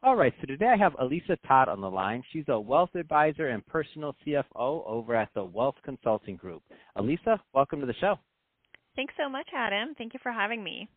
All right, so today I have Elisa Todd on the line. She's a wealth advisor and personal CFO over at the Wealth Consulting Group. Elisa, welcome to the show. Thanks so much, Adam. Thank you for having me.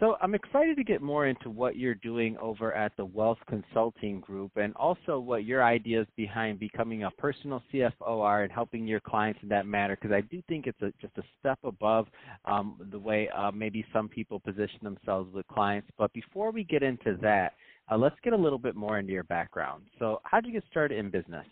So I'm excited to get more into what you're doing over at the Wealth Consulting Group and also what your ideas behind becoming a personal CFO are and helping your clients in that matter because I do think it's a, just a step above um, the way uh, maybe some people position themselves with clients. But before we get into that, uh, let's get a little bit more into your background. So, how did you get started in business?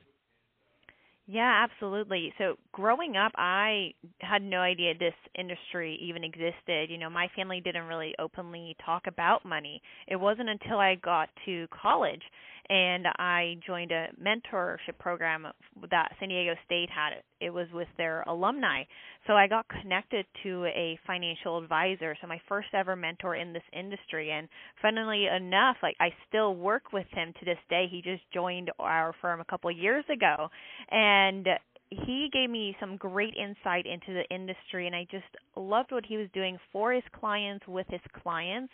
Yeah, absolutely. So, growing up, I had no idea this industry even existed. You know, my family didn't really openly talk about money. It wasn't until I got to college and I joined a mentorship program that San Diego State had. It was with their alumni. So I got connected to a financial advisor, so my first ever mentor in this industry. And funnily enough, like I still work with him to this day. He just joined our firm a couple of years ago. And he gave me some great insight into the industry and I just loved what he was doing for his clients with his clients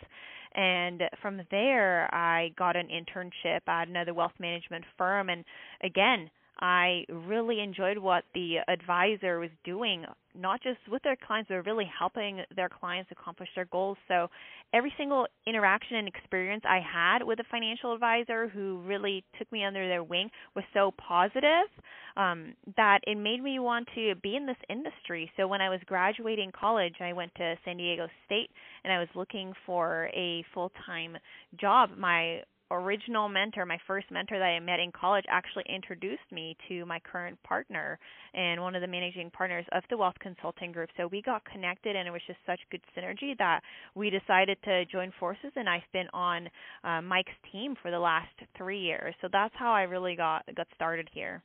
and from there I got an internship at another wealth management firm and again I really enjoyed what the advisor was doing, not just with their clients, but really helping their clients accomplish their goals. So every single interaction and experience I had with a financial advisor who really took me under their wing was so positive um, that it made me want to be in this industry. So when I was graduating college, I went to San Diego State and I was looking for a full time job. My original mentor, my first mentor that I met in college, actually introduced me to my current partner and one of the managing partners of the Wealth Consulting Group. So we got connected, and it was just such good synergy that we decided to join forces. And I've been on uh, Mike's team for the last three years. So that's how I really got got started here.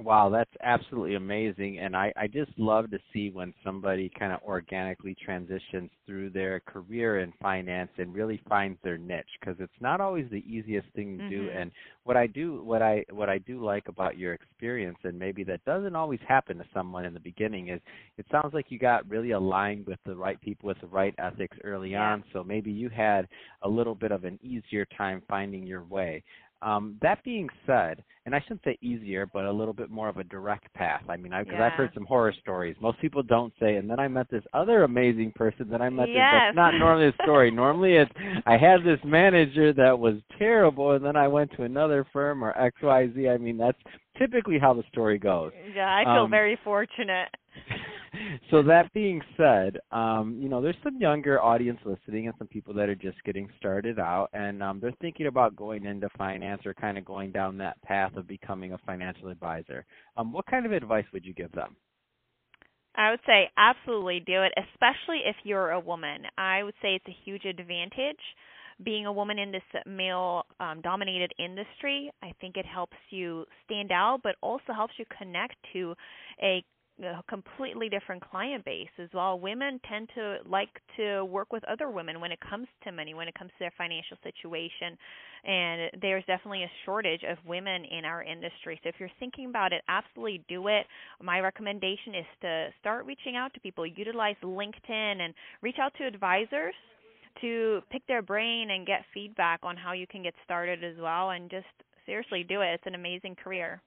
Wow, that's absolutely amazing. And I, I just love to see when somebody kind of organically transitions through their career in finance and really finds their niche because it's not always the easiest thing to mm-hmm. do. And what I do what I what I do like about your experience and maybe that doesn't always happen to someone in the beginning is it sounds like you got really aligned with the right people with the right ethics early yeah. on. So maybe you had a little bit of an easier time finding your way. Um, that being said, and I shouldn't say easier, but a little bit more of a direct path. I mean, because yeah. I've heard some horror stories. Most people don't say, and then I met this other amazing person that I met. Yes. This, that's not normally a story. normally, it's I had this manager that was terrible, and then I went to another firm or X Y Z. I mean, that's typically how the story goes. Yeah, I feel um, very fortunate. So that being said, um, you know, there's some younger audience listening and some people that are just getting started out and um, they're thinking about going into finance or kind of going down that path of becoming a financial advisor. Um, what kind of advice would you give them? I would say absolutely do it, especially if you're a woman. I would say it's a huge advantage being a woman in this male um, dominated industry. I think it helps you stand out, but also helps you connect to a a completely different client base as well. Women tend to like to work with other women when it comes to money, when it comes to their financial situation. And there's definitely a shortage of women in our industry. So if you're thinking about it, absolutely do it. My recommendation is to start reaching out to people, utilize LinkedIn and reach out to advisors to pick their brain and get feedback on how you can get started as well and just seriously do it. It's an amazing career.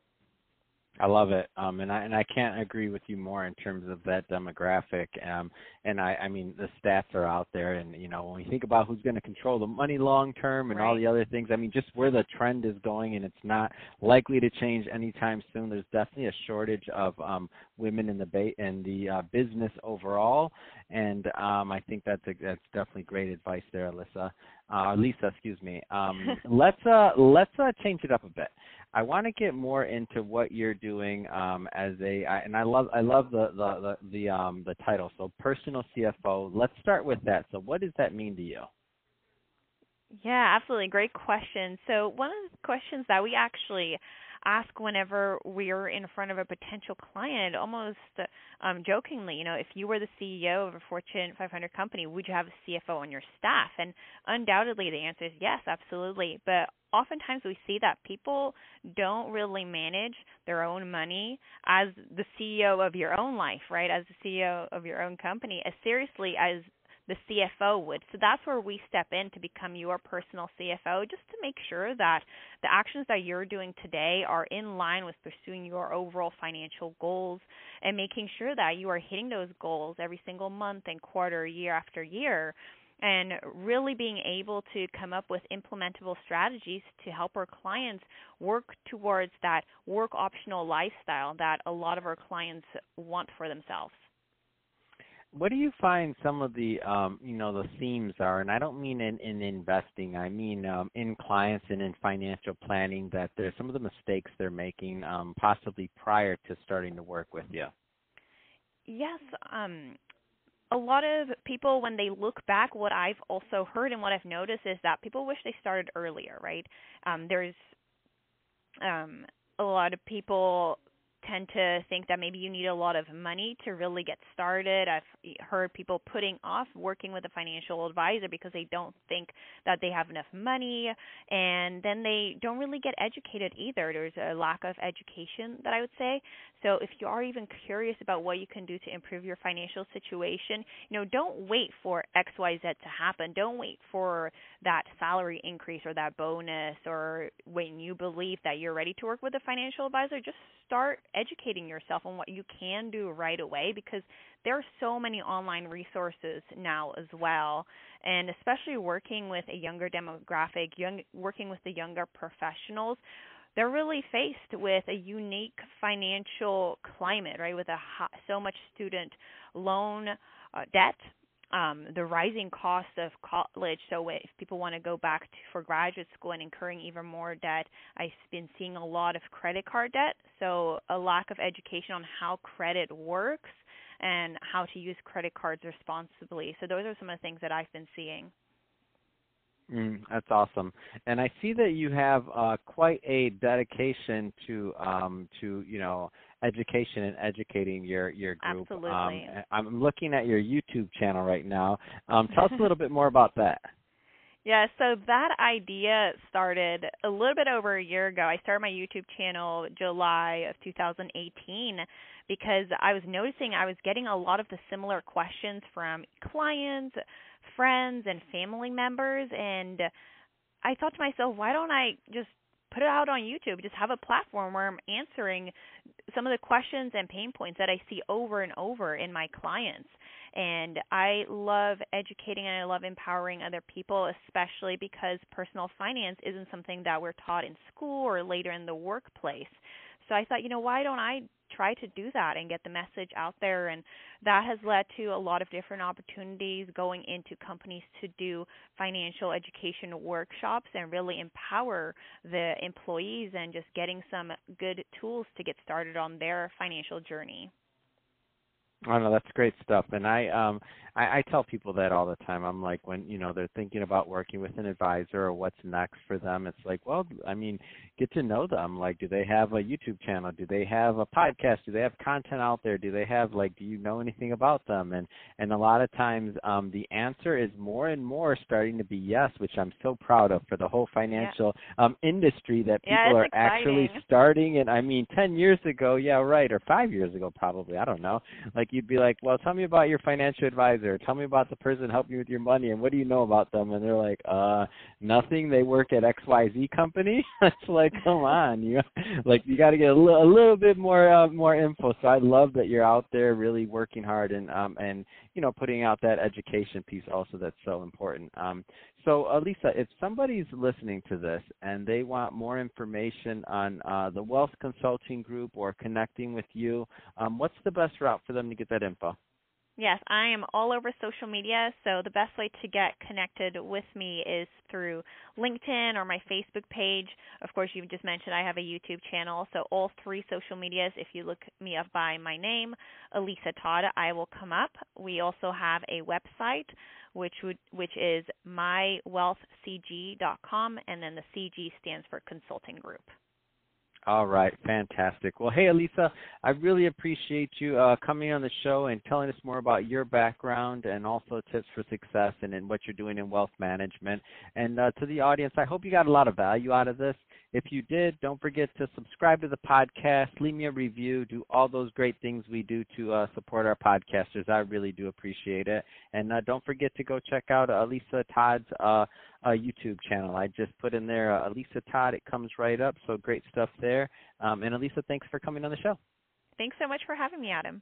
I love it, um, and I and I can't agree with you more in terms of that demographic. Um, and I, I mean, the stats are out there, and you know, when we think about who's going to control the money long term and right. all the other things, I mean, just where the trend is going, and it's not likely to change anytime soon. There's definitely a shortage of um, women in the ba- in the uh, business overall, and um, I think that's a, that's definitely great advice there, Alyssa. Uh, Lisa, excuse me. Um, let's uh, let's uh, change it up a bit. I want to get more into what you're doing um, as a, I, and I love I love the the the, the um, the title. So personal CFO. Let's start with that. So what does that mean to you? Yeah, absolutely. Great question. So, one of the questions that we actually ask whenever we're in front of a potential client, almost um, jokingly, you know, if you were the CEO of a Fortune 500 company, would you have a CFO on your staff? And undoubtedly, the answer is yes, absolutely. But oftentimes we see that people don't really manage their own money as the CEO of your own life, right? As the CEO of your own company, as seriously as the CFO would. So that's where we step in to become your personal CFO just to make sure that the actions that you're doing today are in line with pursuing your overall financial goals and making sure that you are hitting those goals every single month and quarter, year after year and really being able to come up with implementable strategies to help our clients work towards that work optional lifestyle that a lot of our clients want for themselves what do you find some of the um, you know the themes are? And i don't mean in, in investing. I mean um, in clients and in financial planning that there's some of the mistakes they're making um, possibly prior to starting to work with you. Yes um, a lot of people when they look back what i've also heard and what i've noticed is that people wish they started earlier right? Um, there's um, a lot of people tend to think that maybe you need a lot of money to really get started. I've heard people putting off working with a financial advisor because they don't think that they have enough money and then they don't really get educated either. There's a lack of education that I would say. So if you are even curious about what you can do to improve your financial situation, you know, don't wait for XYZ to happen. Don't wait for that salary increase or that bonus or when you believe that you're ready to work with a financial advisor, just start educating yourself on what you can do right away because there are so many online resources now as well. And especially working with a younger demographic young working with the younger professionals they're really faced with a unique financial climate right? With a high, so much student loan uh, debt um, the rising cost of college. So if people want to go back to, for graduate school and incurring even more debt, I've been seeing a lot of credit card debt. So a lack of education on how credit works and how to use credit cards responsibly. So those are some of the things that I've been seeing. Mm, that's awesome, and I see that you have uh, quite a dedication to um, to you know education and educating your your group. Absolutely. Um, I'm looking at your YouTube channel right now. Um, tell us a little bit more about that. Yeah, so that idea started a little bit over a year ago. I started my YouTube channel July of 2018 because I was noticing I was getting a lot of the similar questions from clients, friends, and family members and I thought to myself, why don't I just put it out on YouTube. Just have a platform where I'm answering some of the questions and pain points that I see over and over in my clients. And I love educating and I love empowering other people, especially because personal finance isn't something that we're taught in school or later in the workplace. So I thought, you know, why don't I try to do that and get the message out there and that has led to a lot of different opportunities going into companies to do financial education workshops and really empower the employees and just getting some good tools to get started on their financial journey. Oh know. that's great stuff. And I um I, I tell people that all the time. I'm like when you know they're thinking about working with an advisor or what's next for them, it's like, well, I mean, get to know them. Like, do they have a YouTube channel? Do they have a podcast? Do they have content out there? Do they have like do you know anything about them? And and a lot of times um the answer is more and more starting to be yes, which I'm so proud of for the whole financial yeah. um industry that people yeah, are exciting. actually starting and I mean 10 years ago, yeah, right, or 5 years ago probably, I don't know. Like you'd be like, "Well, tell me about your financial advisor. Tell me about the person helping you with your money, and what do you know about them?" And they're like, "Uh, nothing. They work at X Y Z company." it's like, come on, you like you got to get a, li- a little bit more uh, more info. So I love that you're out there really working hard and um and you know putting out that education piece also that's so important. Um, so, Elisa, if somebody's listening to this and they want more information on uh, the Wealth Consulting Group or connecting with you, um, what's the best route for them to get that info? Yes, I am all over social media, so the best way to get connected with me is through LinkedIn or my Facebook page. Of course, you just mentioned I have a YouTube channel, so all three social medias, if you look me up by my name, Elisa Todd, I will come up. We also have a website, which would which is mywealthcg.com, and then the CG stands for Consulting Group. All right, fantastic. Well, hey, Elisa, I really appreciate you uh, coming on the show and telling us more about your background and also tips for success and in what you're doing in wealth management. And uh, to the audience, I hope you got a lot of value out of this. If you did, don't forget to subscribe to the podcast, leave me a review, do all those great things we do to uh, support our podcasters. I really do appreciate it. And uh, don't forget to go check out uh, Elisa Todd's uh, uh, YouTube channel. I just put in there uh, Elisa Todd. It comes right up. So great stuff there. Um, and Elisa, thanks for coming on the show. Thanks so much for having me, Adam.